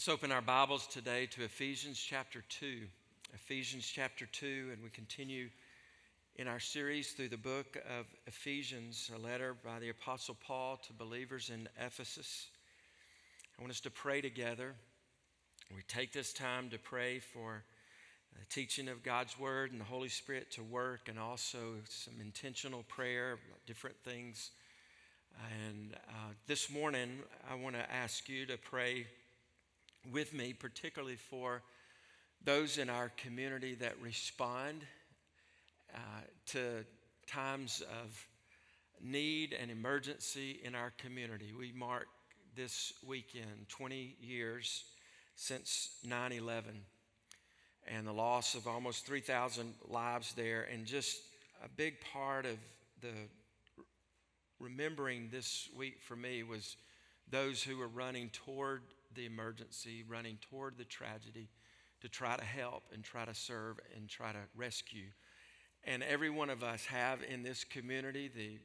Let's open our Bibles today to Ephesians chapter 2. Ephesians chapter 2, and we continue in our series through the book of Ephesians, a letter by the Apostle Paul to believers in Ephesus. I want us to pray together. We take this time to pray for the teaching of God's Word and the Holy Spirit to work, and also some intentional prayer, different things. And uh, this morning, I want to ask you to pray with me, particularly for those in our community that respond uh, to times of need and emergency in our community. We mark this weekend 20 years since 9 11 and the loss of almost 3,000 lives there, and just a big part of the remembering this week for me was those who were running toward the emergency, running toward the tragedy to try to help and try to serve and try to rescue. And every one of us have in this community the,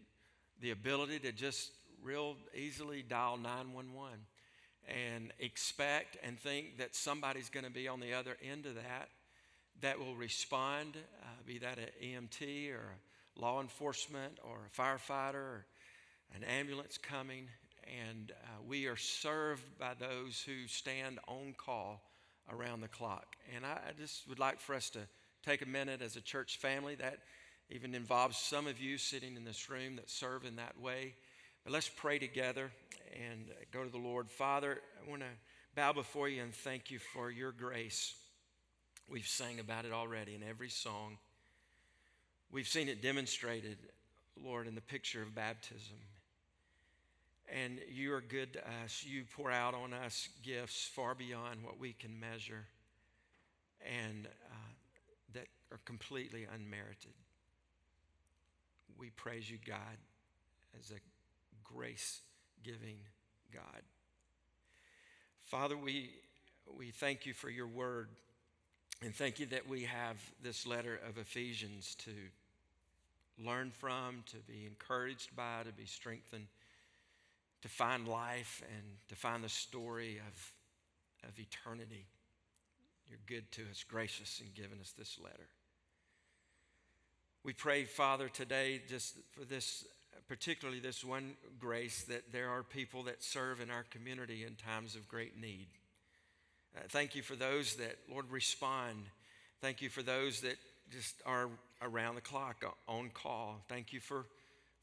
the ability to just real easily dial 911 and expect and think that somebody's going to be on the other end of that that will respond, uh, be that an EMT or law enforcement or a firefighter or an ambulance coming and uh, we are served by those who stand on call around the clock. And I, I, just would like for us to take a minute as a church family. That even involves some of you sitting in this room that serve in that way. But let's pray together and go to the Lord. Father, I want to bow before you and thank you for your grace. We've sang about it already in every song. We've seen it demonstrated, Lord, in the picture of baptism. And you are good to us. You pour out on us gifts far beyond what we can measure and uh, that are completely unmerited. We praise you, God, as a grace giving God. Father, we, we thank you for your word and thank you that we have this letter of Ephesians to learn from, to be encouraged by, to be strengthened to find life and to find the story of, of eternity. You're good to us, gracious in giving us this letter. We pray, Father, today just for this, particularly this one grace, that there are people that serve in our community in times of great need. Uh, thank you for those that, Lord, respond. Thank you for those that just are around the clock on call. Thank you for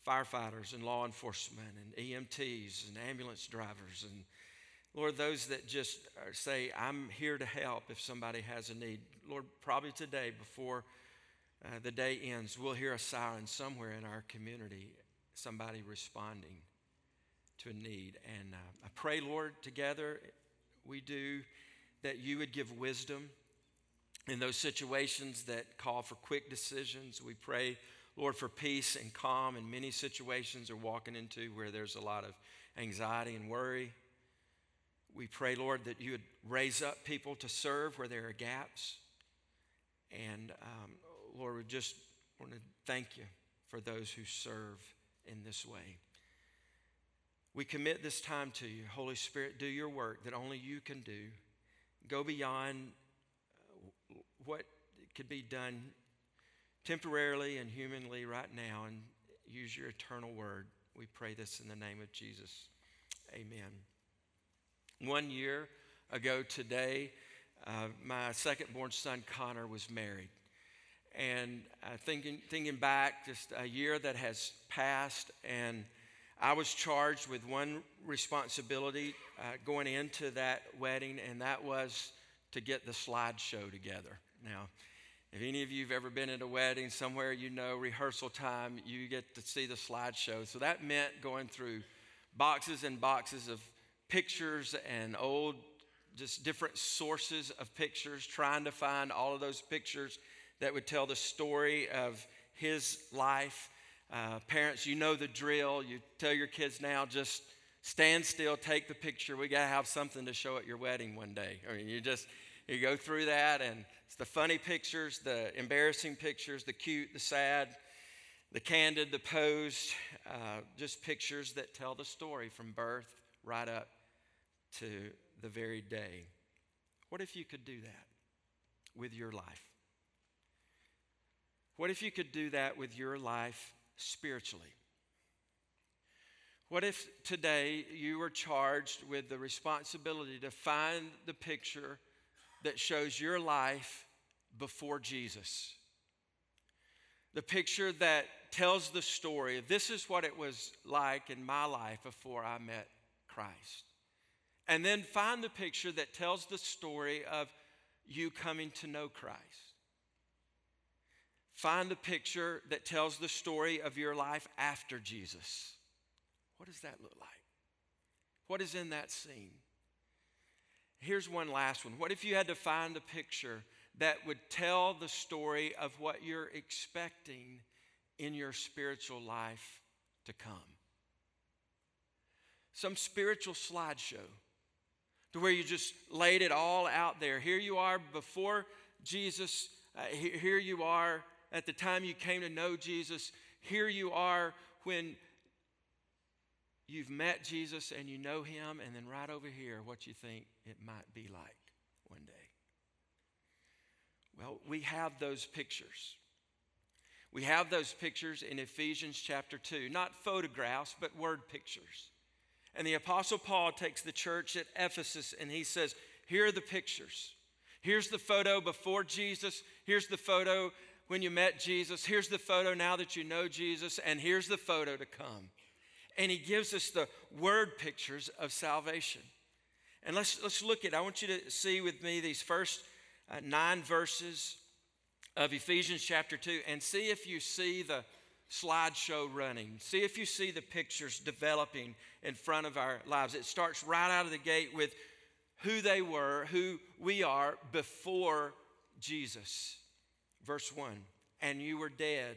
firefighters and law enforcement and EMTs and ambulance drivers and Lord, those that just say, I'm here to help if somebody has a need. Lord, probably today before uh, the day ends, we'll hear a siren somewhere in our community, somebody responding to a need. And uh, I pray, Lord, together we do that you would give wisdom in those situations that call for quick decisions. We pray, Lord, for peace and calm in many situations are walking into where there's a lot of anxiety and worry. We pray, Lord, that you would raise up people to serve where there are gaps. And um, Lord, we just want to thank you for those who serve in this way. We commit this time to you. Holy Spirit, do your work that only you can do. Go beyond uh, what could be done temporarily and humanly right now and use your eternal word. We pray this in the name of Jesus. Amen. One year ago today, uh, my second born son, Connor, was married. And uh, thinking, thinking back, just a year that has passed, and I was charged with one responsibility uh, going into that wedding, and that was to get the slideshow together. Now, if any of you have ever been at a wedding somewhere, you know rehearsal time, you get to see the slideshow. So that meant going through boxes and boxes of pictures and old, just different sources of pictures, trying to find all of those pictures that would tell the story of his life. Uh, parents, you know the drill. You tell your kids now, just stand still, take the picture. We got to have something to show at your wedding one day. I mean, you just, you go through that, and it's the funny pictures, the embarrassing pictures, the cute, the sad, the candid, the posed, uh, just pictures that tell the story from birth right up to the very day. What if you could do that with your life? What if you could do that with your life spiritually? What if today you were charged with the responsibility to find the picture that shows your life before Jesus? The picture that tells the story this is what it was like in my life before I met Christ. And then find the picture that tells the story of you coming to know Christ. Find the picture that tells the story of your life after Jesus. What does that look like? What is in that scene? Here's one last one. What if you had to find a picture that would tell the story of what you're expecting in your spiritual life to come? Some spiritual slideshow to where you just laid it all out there. Here you are before Jesus, uh, here you are at the time you came to know Jesus, here you are when you've met Jesus and you know him, and then right over here, what you think it might be like one day. Well, we have those pictures. We have those pictures in Ephesians chapter 2, not photographs, but word pictures. And the Apostle Paul takes the church at Ephesus and he says, Here are the pictures. Here's the photo before Jesus. Here's the photo when you met Jesus. Here's the photo now that you know Jesus. And here's the photo to come. And he gives us the word pictures of salvation. And let's, let's look at, I want you to see with me these first uh, nine verses of Ephesians chapter 2 and see if you see the slideshow running. See if you see the pictures developing in front of our lives. It starts right out of the gate with who they were, who we are before Jesus. Verse 1 And you were dead.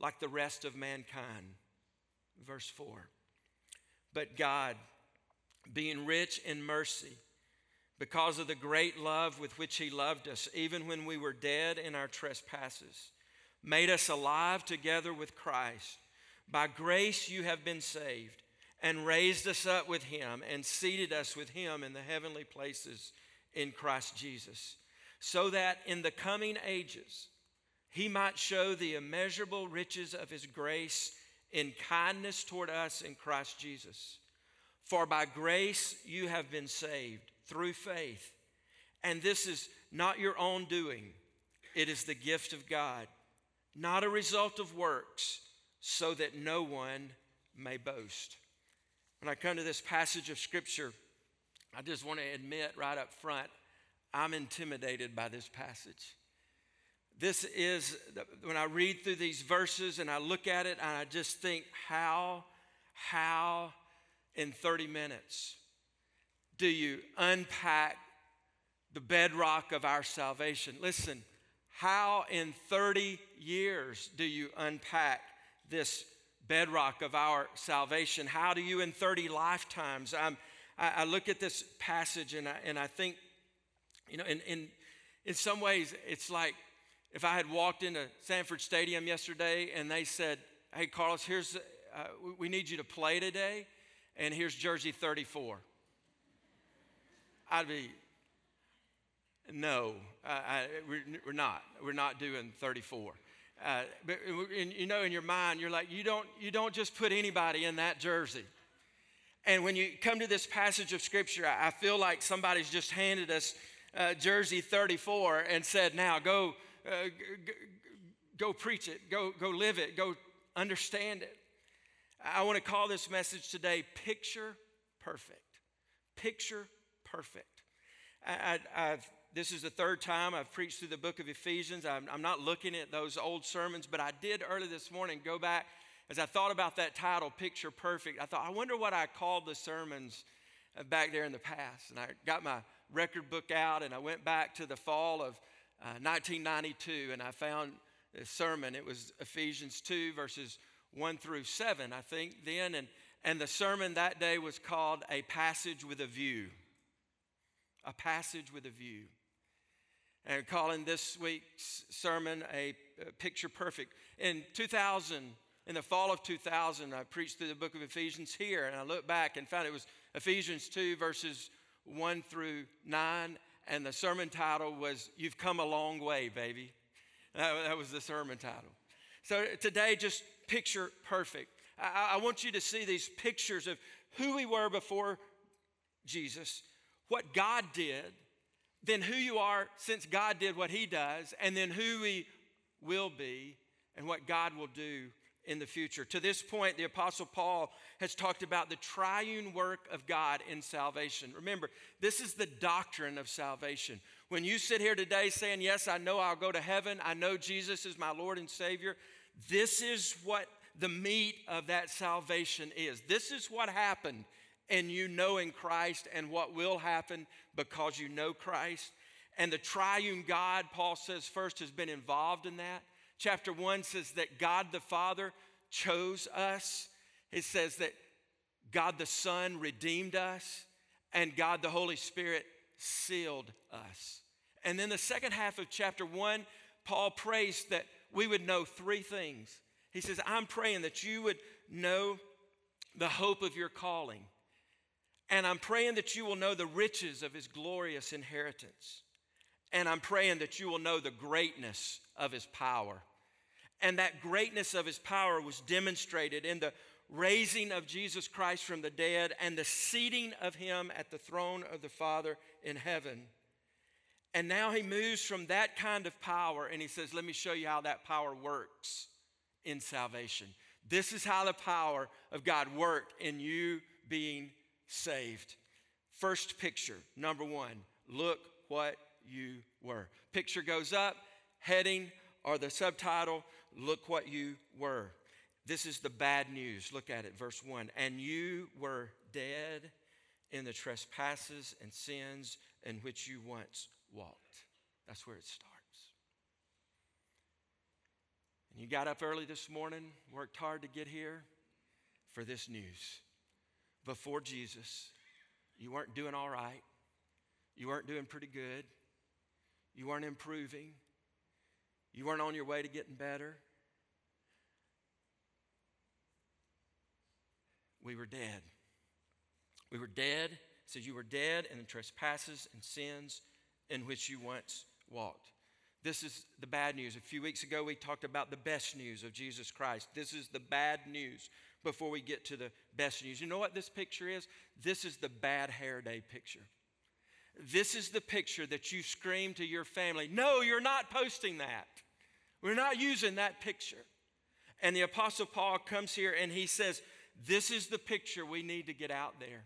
like the rest of mankind. Verse 4. But God, being rich in mercy, because of the great love with which He loved us, even when we were dead in our trespasses, made us alive together with Christ. By grace you have been saved, and raised us up with him, and seated us with him in the heavenly places in Christ Jesus, so that in the coming ages he might show the immeasurable riches of his grace in kindness toward us in Christ Jesus. For by grace you have been saved through faith, and this is not your own doing, it is the gift of God not a result of works, so that no one may boast. When I come to this passage of Scripture, I just want to admit right up front, I'm intimidated by this passage. This is, when I read through these verses and I look at it, and I just think, how, how in 30 minutes do you unpack the bedrock of our salvation? Listen, how in 30 years do you unpack this bedrock of our salvation? How do you in 30 lifetimes? I, I look at this passage and I, and I think, you know, in, in, in some ways, it's like if I had walked into Sanford Stadium yesterday and they said, Hey, Carlos, here's, uh, we need you to play today, and here's jersey 34. I'd be, no, uh, I, we're, we're, not. We're not doing 34. Uh, but in, you know, in your mind, you're like, you don't, you don't just put anybody in that jersey. And when you come to this passage of Scripture, I, I feel like somebody's just handed us uh, jersey 34 and said, now go, uh, go preach it, go, go live it, go understand it. I want to call this message today Picture Perfect. Picture Perfect. I, have this is the third time I've preached through the book of Ephesians. I'm, I'm, not looking at those old sermons, but I did early this morning go back as I thought about that title, Picture Perfect. I thought, I wonder what I called the sermons uh, back there in the past. And I got my record book out and I went back to the fall of uh, 1992 and I found a sermon. It was Ephesians 2, verses 1 through 7, I think, then. And, and the sermon that day was called A Passage with a View. A Passage with a View. And calling this week's sermon a, a picture perfect. In 2000, in the fall of 2000, I preached through the book of Ephesians here, and I looked back and found it was Ephesians 2, verses 1 through 9, and the sermon title was You've Come a Long Way, Baby. That, was the sermon title. So today, just picture perfect. I, I want you to see these pictures of who we were before Jesus, what God did, then who you are since God did what He does, and then who we will be and what God will do in the future. To this point, the Apostle Paul has talked about the triune work of God in salvation. Remember, this is the doctrine of salvation. When you sit here today saying, Yes, I know I'll go to heaven, I know Jesus is my Lord and Savior, this is what the meat of that salvation is. This is what happened and you knowing Christ and what will happen because you know Christ. And the triune God, Paul says, first has been involved in that. Chapter 1 says that God the Father chose us. It says that God the Son redeemed us, and God the Holy Spirit sealed us. And then the second half of chapter 1, Paul prays that we would know three things. He says, I'm praying that you would know the hope of your calling. And I'm praying that you will know the riches of his glorious inheritance. And I'm praying that you will know the greatness of his power. And that greatness of his power was demonstrated in the raising of Jesus Christ from the dead and the seating of him at the throne of the Father in heaven. And now he moves from that kind of power and he says, Let me show you how that power works in salvation. This is how the power of God worked in you being saved. First picture, number one, look what you were. Picture goes up, heading or the subtitle, look what you were. This is the bad news. Look at it, verse 1. And you were dead in the trespasses and sins in which you once walked. That's where it starts. And you got up early this morning, worked hard to get here for this news. Before Jesus, you weren't doing all right. You weren't doing pretty good. You weren't improving. You weren't on your way to getting better. We were dead. We were dead. It says you were dead in the trespasses and sins in which you once walked. This is the bad news. A few weeks ago, we talked about the best news of Jesus Christ. This is the bad news before we get to the best news. You know what this picture is? This is the bad hair day picture. This is the picture that you scream to your family No, you're not posting that. We're not using that picture. And the Apostle Paul comes here and he says, This is the picture we need to get out there.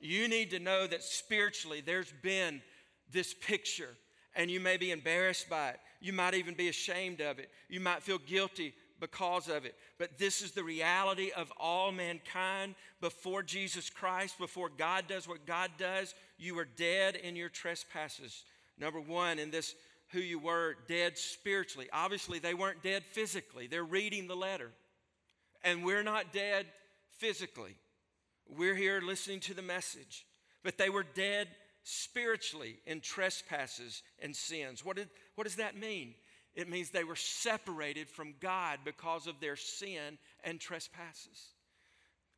You need to know that spiritually there's been this picture, and you may be embarrassed by it. You might even be ashamed of it. You might feel guilty because of it. But this is the reality of all mankind before Jesus Christ, before God does what God does. You were dead in your trespasses. Number one, in this who you were dead spiritually. Obviously, they weren't dead physically. They're reading the letter. And we're not dead physically. We're here listening to the message. But they were dead spiritually in trespasses and sins. What, did, what does that mean? It means they were separated from God because of their sin and trespasses.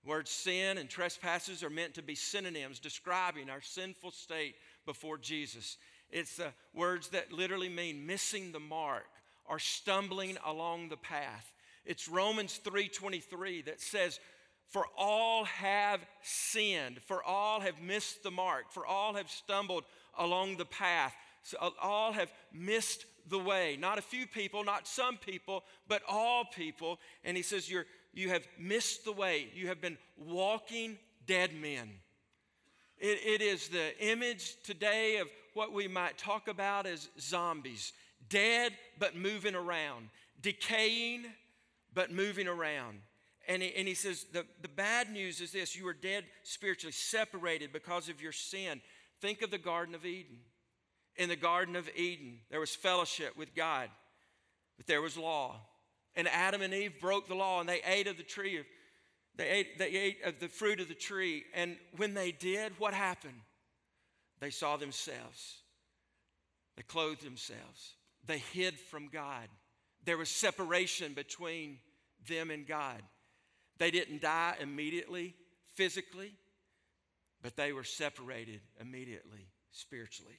Words sin and trespasses are meant to be synonyms describing our sinful state before Jesus. It's the words that literally mean missing the mark or stumbling along the path. It's Romans 3:23 that says, "For all have sinned, for all have missed the mark, for all have stumbled along the path, so uh, all have missed the way. Not a few people, not some people, but all people." And he says, "You're you have missed the way. You have been walking dead men." It, it is the image today of what we might talk about as zombies dead but moving around, decaying but moving around. And he, and he says, the, the bad news is this you are dead spiritually, separated because of your sin. Think of the Garden of Eden. In the Garden of Eden, there was fellowship with God, but there was law. And Adam and Eve broke the law and they ate of the tree of they ate, they ate of the fruit of the tree. And when they did, what happened? They saw themselves. They clothed themselves. They hid from God. There was separation between them and God. They didn't die immediately, physically, but they were separated immediately, spiritually.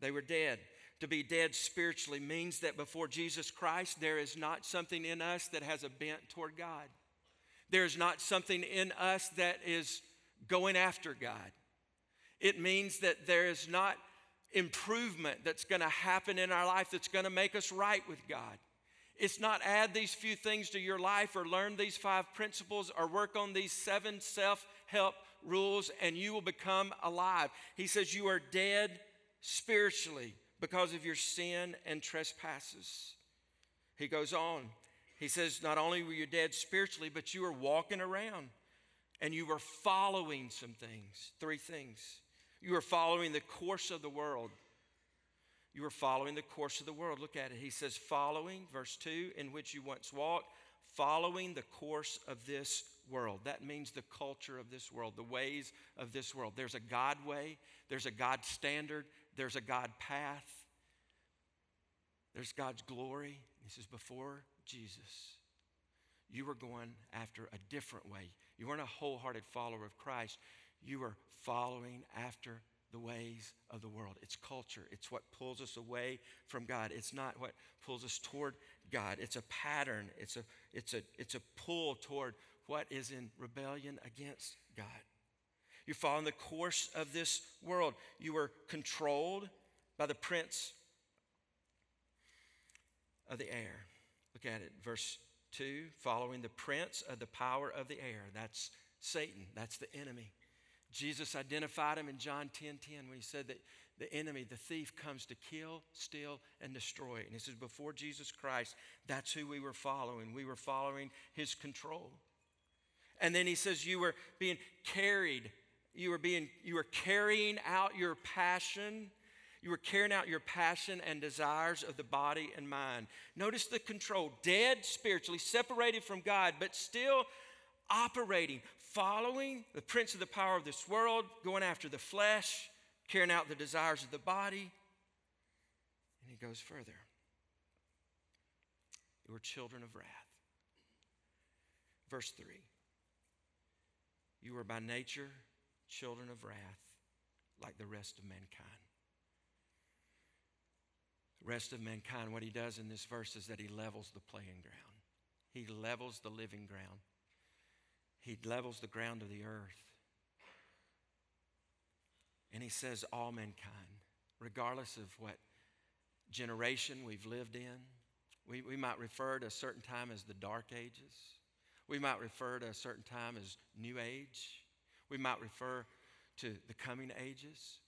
They were dead. To be dead spiritually means that before Jesus Christ, there is not something in us that has a bent toward God. There's not something in us that is going after God. It means that there is not improvement that's going to happen in our life that's going to make us right with God. It's not add these few things to your life or learn these five principles or work on these seven self help rules and you will become alive. He says you are dead spiritually because of your sin and trespasses. He goes on. He says, Not only were you dead spiritually, but you were walking around and you were following some things. Three things. You were following the course of the world. You were following the course of the world. Look at it. He says, following, verse 2, in which you once walked, following the course of this world. That means the culture of this world, the ways of this world. There's a God way, there's a God standard, there's a God path, there's God's glory. He says, before Jesus, you were going after a different way. You weren't a wholehearted follower of Christ, you were following after the ways of the world. It's culture. It's what pulls us away from God. It's not what pulls us toward God. It's a pattern. It's a, it's a, it's a pull toward what is in rebellion against God. You're following the course of this world. You were controlled by the prince of the air. Look at it, verse 2 following the prince of the power of the air. That's Satan, that's the enemy. Jesus identified him in John 10 10 when he said that the enemy, the thief, comes to kill, steal, and destroy. And he says, before Jesus Christ, that's who we were following. We were following his control. And then he says, you were being carried. You were being, you were carrying out your passion. You were carrying out your passion and desires of the body and mind. Notice the control, dead spiritually, separated from God, but still operating, following the prince of the power of this world, going after the flesh, carrying out the desires of the body. And he goes further. You were children of wrath. Verse 3 You were by nature children of wrath, like the rest of mankind. The rest of mankind, what he does in this verse is that he levels the playing ground, he levels the living ground. He levels the ground of the earth. And he says, All mankind, regardless of what generation we've lived in, we, we might refer to a certain time as the dark ages. We might refer to a certain time as new age. We might refer to the coming ages.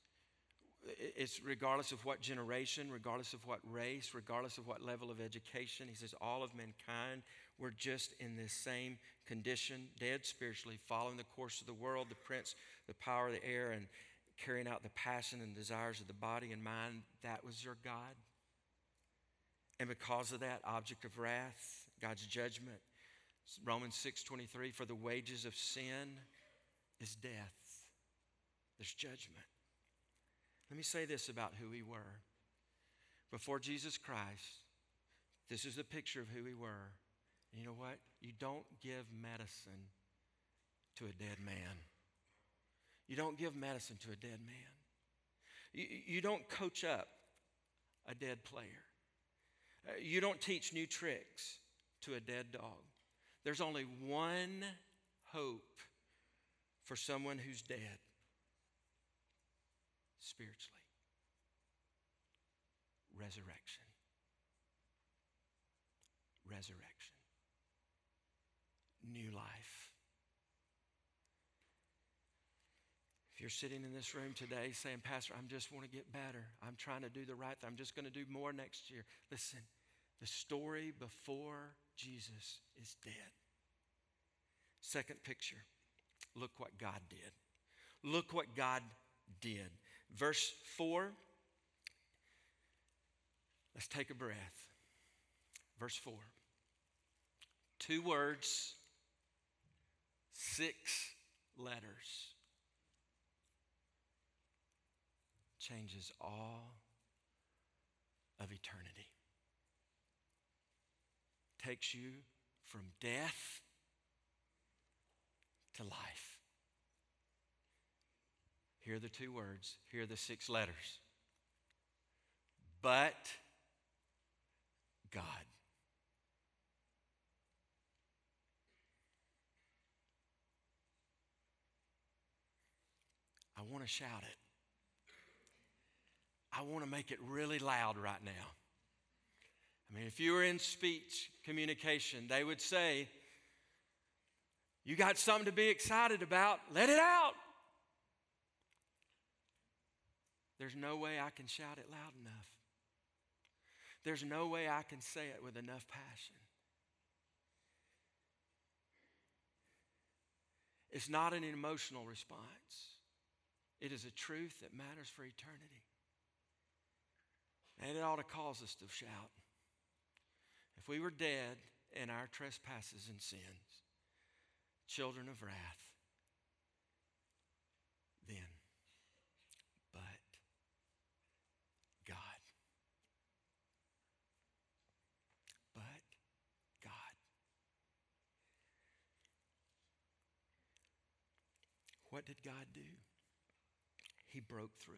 It's regardless of what generation, regardless of what race, regardless of what level of education. He says, all of mankind, we're just in this same condition, dead spiritually, following the course of the world, the prince, the power of the air, and carrying out the passion and desires of the body and mind. That was your God. And because of that, object of wrath, God's judgment. Romans 6:23 for the wages of sin is death. There's judgment. Let me say this about who we were. Before Jesus Christ, this is a picture of who we were. You know what? You don't give medicine to a dead man. You don't give medicine to a dead man. You, you don't coach up a dead player. Uh, you don't teach new tricks to a dead dog. There's only one hope for someone who's dead spiritually resurrection. Resurrection new life. If you're sitting in this room today saying, Pastor, I just want to get better, I'm trying to do the right thing, I'm just going to do more next year. Listen, the story before Jesus is dead. Second picture look what God did. Look what God did. Verse 4, let's take a breath. Verse 4. Two words, six letters. Changes all of eternity. Takes you from death to life. Here are the two words, here are the six letters. But God. I want to shout it. I want to make it really loud right now. I mean, if you were in speech communication, they would say, You got something to be excited about, let it out. There's no way I can shout it loud enough. There's no way I can say it with enough passion. It's not an emotional response, it is a truth that matters for eternity. And it ought to cause us to shout. If we were dead in our trespasses and sins, children of wrath, then, but God. But God. What did God do? He broke through.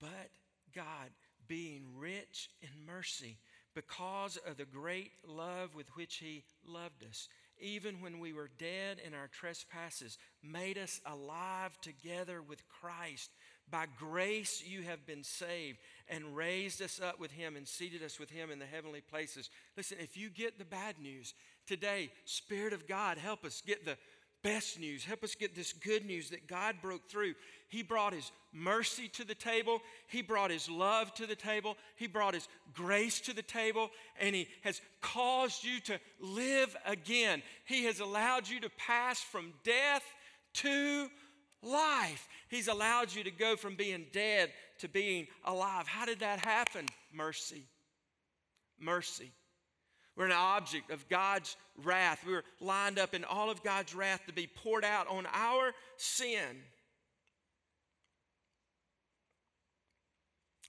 But God, being rich in mercy, because of the great love with which He loved us, even when we were dead in our trespasses, made us alive together with Christ. By grace you have been saved and raised us up with Him and seated us with Him in the heavenly places. Listen, if you get the bad news today, Spirit of God, help us get the best news. Help us get this good news that God broke through. He brought His mercy to the table, He brought His love to the table, He brought His grace to the table, and He has caused you to live again. He has allowed you to pass from death to life. He's allowed you to go from being dead to being alive. How did that happen? Mercy. Mercy. We're an object of God's wrath. We were lined up in all of God's wrath to be poured out on our sin.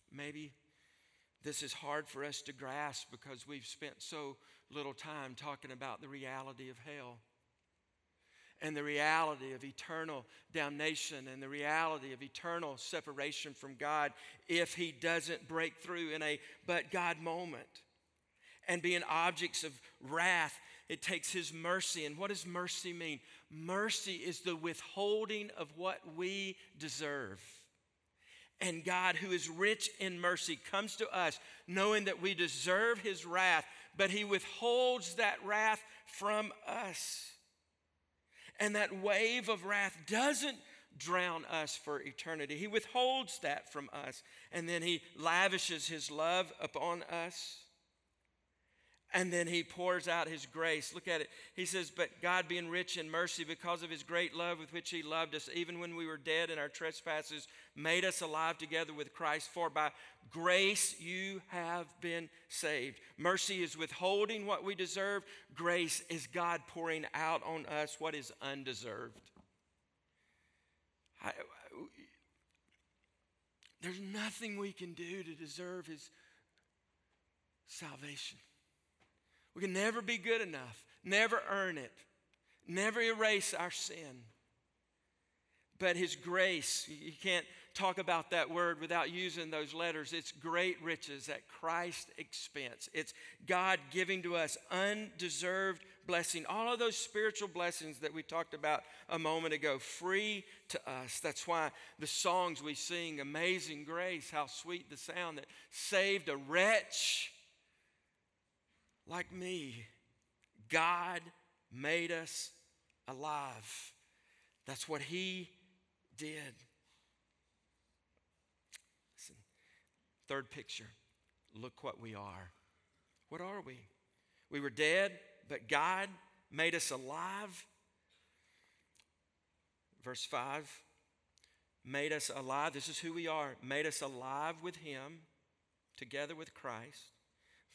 Maybe this is hard for us to grasp because we've spent so little time talking about the reality of hell and the reality of eternal damnation and the reality of eternal separation from God if He doesn't break through in a but God moment. And being objects of wrath, it takes His mercy. And what does mercy mean? Mercy is the withholding of what we deserve. And God, who is rich in mercy, comes to us knowing that we deserve His wrath, but He withholds that wrath from us. And that wave of wrath doesn't drown us for eternity. He withholds that from us. And then He lavishes His love upon us. And then he pours out his grace. Look at it. He says, But God, being rich in mercy because of his great love with which he loved us, even when we were dead in our trespasses, made us alive together with Christ. For by grace you have been saved. Mercy is withholding what we deserve, grace is God pouring out on us what is undeserved. I, there's nothing we can do to deserve his salvation. We can never be good enough, never earn it, never erase our sin. But His grace, you can't talk about that word without using those letters. It's great riches at Christ's expense. It's God giving to us undeserved blessing. All of those spiritual blessings that we talked about a moment ago, free to us. That's why the songs we sing, Amazing Grace, how sweet the sound that saved a wretch like me. God made us alive. That's what He did. Listen, third picture look what we are. What are we? We were dead, but God made us alive. Verse 5 made us alive. This is who we are. Made us alive with Him, together with Christ.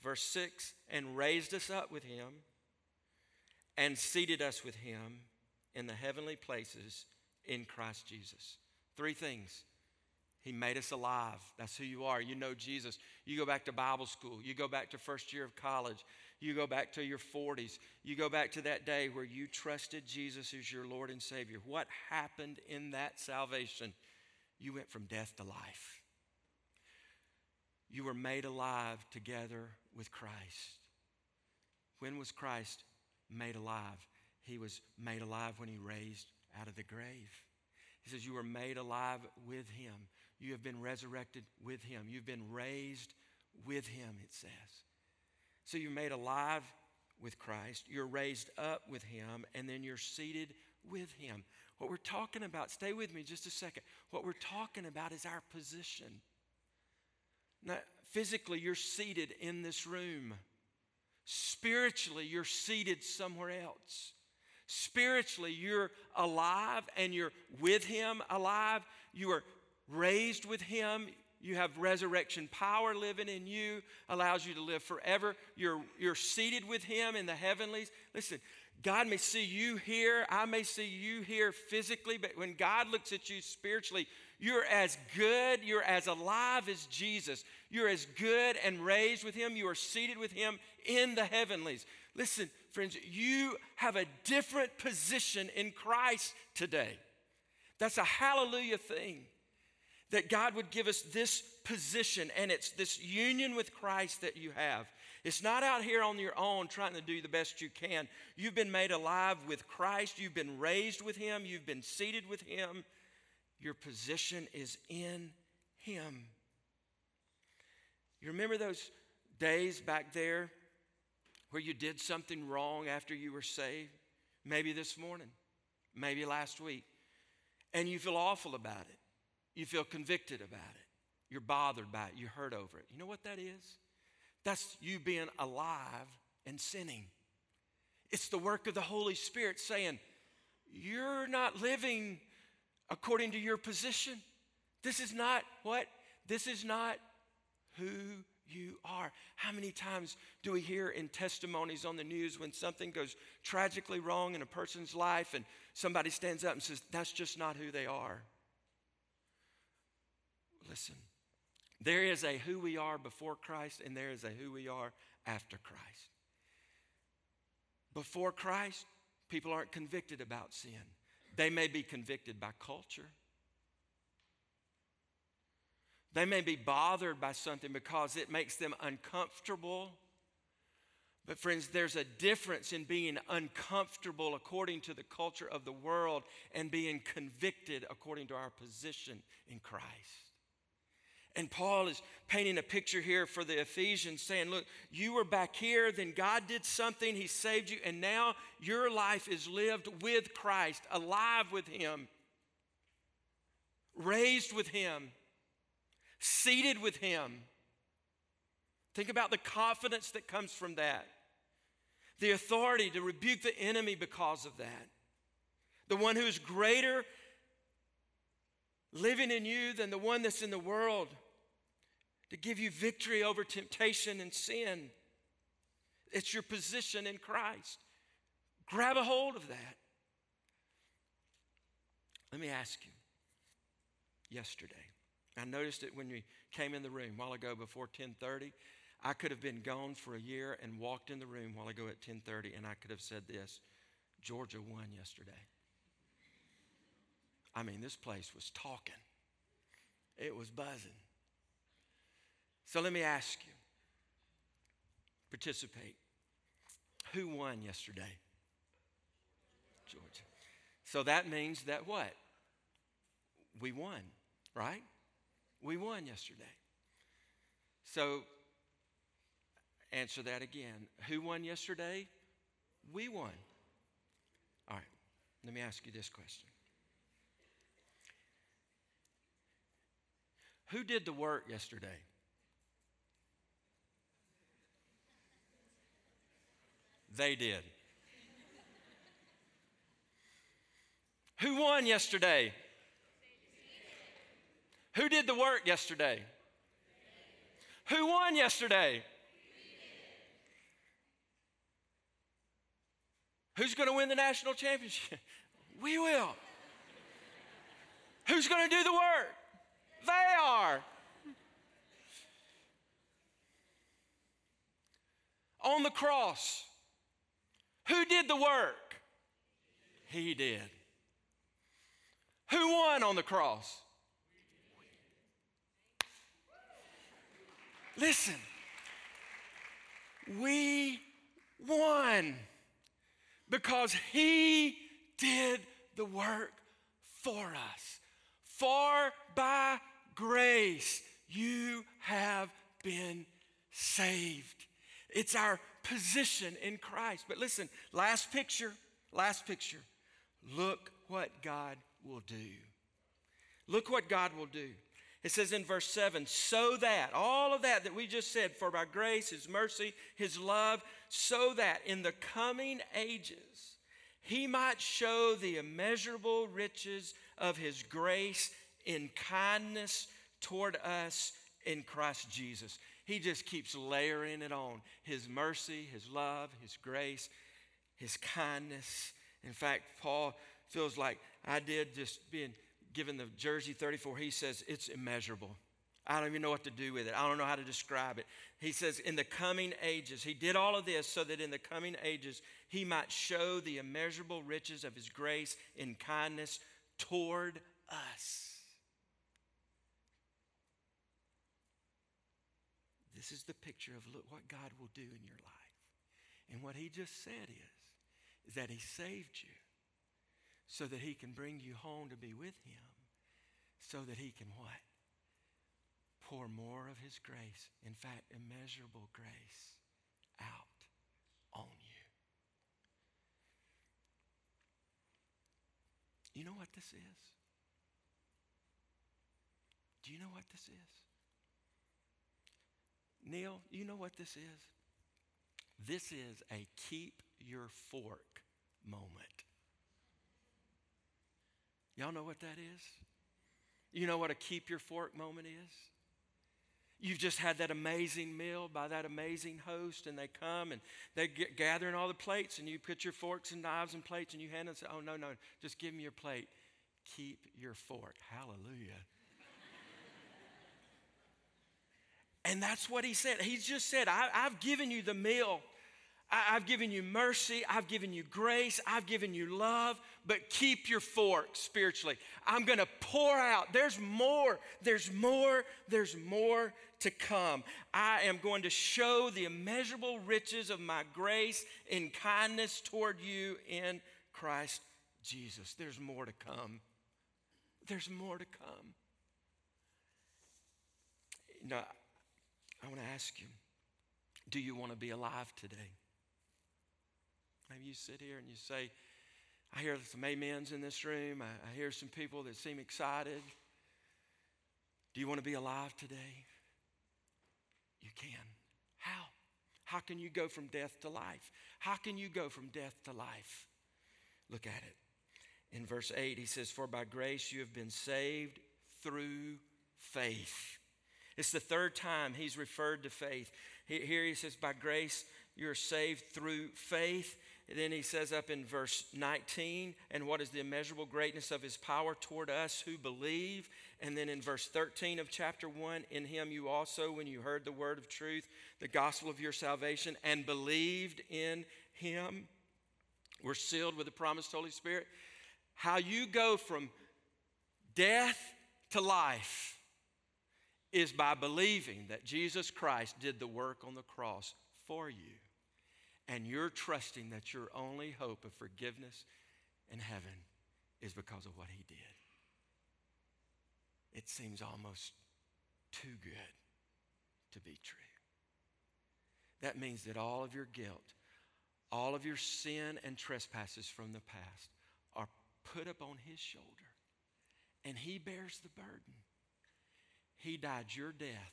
Verse 6 and raised us up with Him and seated us with Him in the heavenly places in Christ Jesus. Three things. He made us alive. That's who you are. You know Jesus. You go back to Bible school. You go back to first year of college. You go back to your 40s. You go back to that day where you trusted Jesus as your Lord and Savior. What happened in that salvation? You went from death to life. You were made alive together with Christ. When was Christ made alive? He was made alive when he raised out of the grave. He says, You were made alive with him. You have been resurrected with him. You've been raised with him, it says. So you're made alive with Christ, you're raised up with him, and then you're seated with him. What we're talking about, stay with me just a second. What we're talking about is our position. Now, physically, you're seated in this room. Spiritually, you're seated somewhere else. Spiritually, you're alive and you're with Him alive. You are raised with Him. You have resurrection power living in you, allows you to live forever. You're, you're seated with Him in the heavenlies. Listen, God may see you here, I may see you here physically, but when God looks at you spiritually, you're as good, you're as alive as Jesus. You're as good and raised with Him. You are seated with Him in the heavenlies. Listen, friends, you have a different position in Christ today. That's a hallelujah thing that God would give us this position, and it's this union with Christ that you have. It's not out here on your own trying to do the best you can. You've been made alive with Christ, you've been raised with Him, you've been seated with Him. Your position is in Him. You remember those days back there where you did something wrong after you were saved? Maybe this morning, maybe last week, and you feel awful about it. You feel convicted about it. You're bothered by it. You're hurt over it. You know what that is? That's you being alive and sinning. It's the work of the Holy Spirit saying, You're not living according to your position. This is not what? This is not who you are. How many times do we hear in testimonies on the news when something goes tragically wrong in a person's life and somebody stands up and says, That's just not who they are? Listen, there is a who we are before Christ, and there is a who we are after Christ. Before Christ, people aren't convicted about sin. They may be convicted by culture. They may be bothered by something because it makes them uncomfortable. But, friends, there's a difference in being uncomfortable according to the culture of the world and being convicted according to our position in Christ. And Paul is painting a picture here for the Ephesians, saying, Look, you were back here, then God did something, He saved you, and now your life is lived with Christ, alive with Him, raised with Him, seated with Him. Think about the confidence that comes from that, the authority to rebuke the enemy because of that. The one who is greater living in you than the one that's in the world to give you victory over temptation and sin. It's your position in Christ. Grab a hold of that. Let me ask you yesterday. I noticed it when we came in the room a while ago before 10:30. I could have been gone for a year and walked in the room while I go at 10:30 and I could have said this, Georgia won yesterday. I mean, this place was talking. It was buzzing. So let me ask you participate. Who won yesterday? Georgia. So that means that what? We won, right? We won yesterday. So answer that again. Who won yesterday? We won. All right, let me ask you this question Who did the work yesterday? They did. Who won yesterday? Who did the work yesterday? Who won yesterday? Who's going to win the national championship? We will. Who's going to do the work? They are. On the cross, who did the work? He did. Who won on the cross? Listen, we won because He did the work for us. For by grace you have been saved. It's our position in Christ. But listen, last picture, last picture. Look what God will do. Look what God will do. It says in verse 7 so that, all of that that we just said, for by grace, His mercy, His love, so that in the coming ages He might show the immeasurable riches of His grace in kindness toward us in Christ Jesus. He just keeps layering it on His mercy, His love, His grace, His kindness. In fact, Paul feels like I did just being given the jersey 34. He says it's immeasurable. I don't even know what to do with it. I don't know how to describe it. He says, in the coming ages, he did all of this so that in the coming ages he might show the immeasurable riches of his grace in kindness toward us. This is the picture of look what God will do in your life. And what he just said is, is that he saved you so that he can bring you home to be with him, so that he can what? Pour more of his grace, in fact, immeasurable grace, out on you. You know what this is? Do you know what this is? Neil, you know what this is? This is a keep your fork moment. Y'all know what that is? You know what a keep your fork moment is? You've just had that amazing meal by that amazing host, and they come and they get gathering all the plates, and you put your forks and knives and plates, and you hand them and say, Oh, no, no, just give me your plate. Keep your fork. Hallelujah. And that's what he said. He's just said, I, have given you the meal. I, have given you mercy. I've given you grace. I've given you love, but keep your fork spiritually. I'm going to pour out. There's more. There's more. There's more to come. I am going to show the immeasurable riches of my grace in kindness toward you in Christ Jesus. There's more to come. There's more to come. Now, I want to ask you do you want to be alive today? Maybe you sit here and you say, I hear some amens in this room. I, I hear some people that seem excited. Do you want to be alive today? You can. How? How can you go from death to life? How can you go from death to life? Look at it. In verse 8, he says, For by grace you have been saved through faith. It's the third time he's referred to faith. Here he says, By grace you're saved through faith. And then he says up in verse 19, and what is the immeasurable greatness of his power toward us who believe? And then in verse 13 of chapter 1, in him you also, when you heard the word of truth, the gospel of your salvation, and believed in him, were sealed with the promised Holy Spirit. How you go from death to life is by believing that Jesus Christ did the work on the cross for you and you're trusting that your only hope of forgiveness in heaven is because of what he did. It seems almost too good to be true. That means that all of your guilt, all of your sin and trespasses from the past are put up on his shoulder, and he bears the burden. He died your death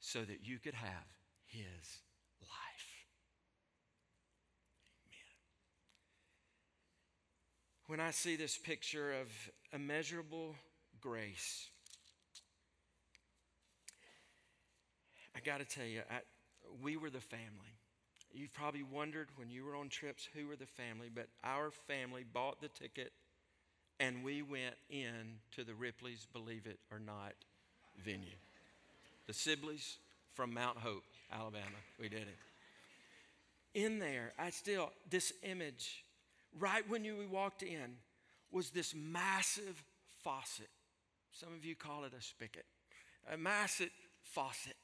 so that you could have his life. Amen. when I see this picture of immeasurable grace, I got to tell you, I, we were the family. You've probably wondered when you were on trips who were the family, but our family bought the ticket and we went in to the Ripley's Believe It or Not venue. The Sibleys from Mount Hope, Alabama. We did it. In there, I still, this image, right when you, we walked in, was this massive faucet. Some of you call it a spigot. A massive faucet.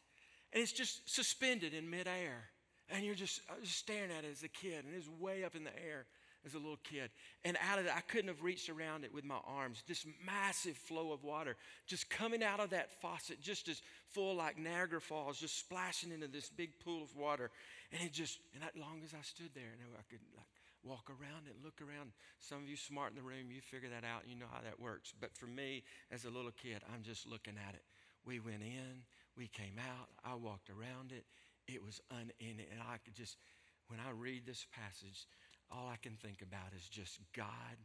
And it's just suspended in midair. And you're just, uh, just staring at it as a kid, and it's way up in the air as a little kid. And out of it, I couldn't have reached around it with my arms. This massive flow of water just coming out of that faucet, just as full like Niagara Falls, just splashing into this big pool of water. And it just, and as long as I stood there, and I could like walk around and look around. Some of you smart in the room, you figure that out, you know how that works. But for me, as a little kid, I'm just looking at it. We went in, we came out, I walked around it. It was unending. And I could just, when I read this passage, all I can think about is just God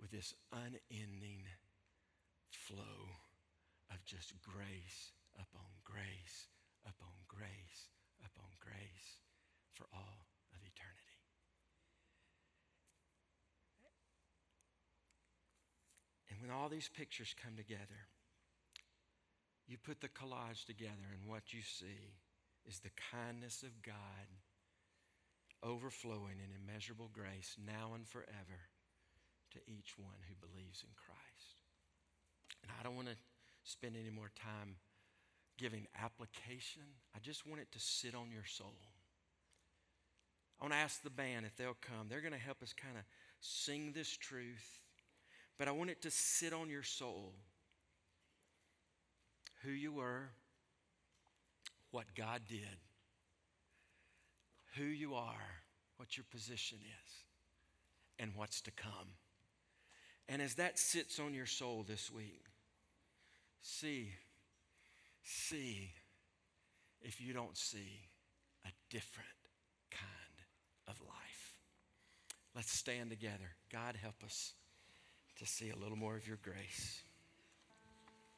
with this unending flow of just grace upon grace upon grace upon grace for all of eternity. And when all these pictures come together, you put the collage together, and what you see is the kindness of God overflowing in immeasurable grace now and forever to each one who believes in Christ. And I don't want to spend any more time giving application. I just want it to sit on your soul. I want to ask the band if they'll come. They're going to help us kind of sing this truth, but I want it to sit on your soul. Who you were, what God did, who you are, what your position is, and what's to come. And as that sits on your soul this week, see, see if you don't see a different kind of life. Let's stand together. God, help us to see a little more of your grace.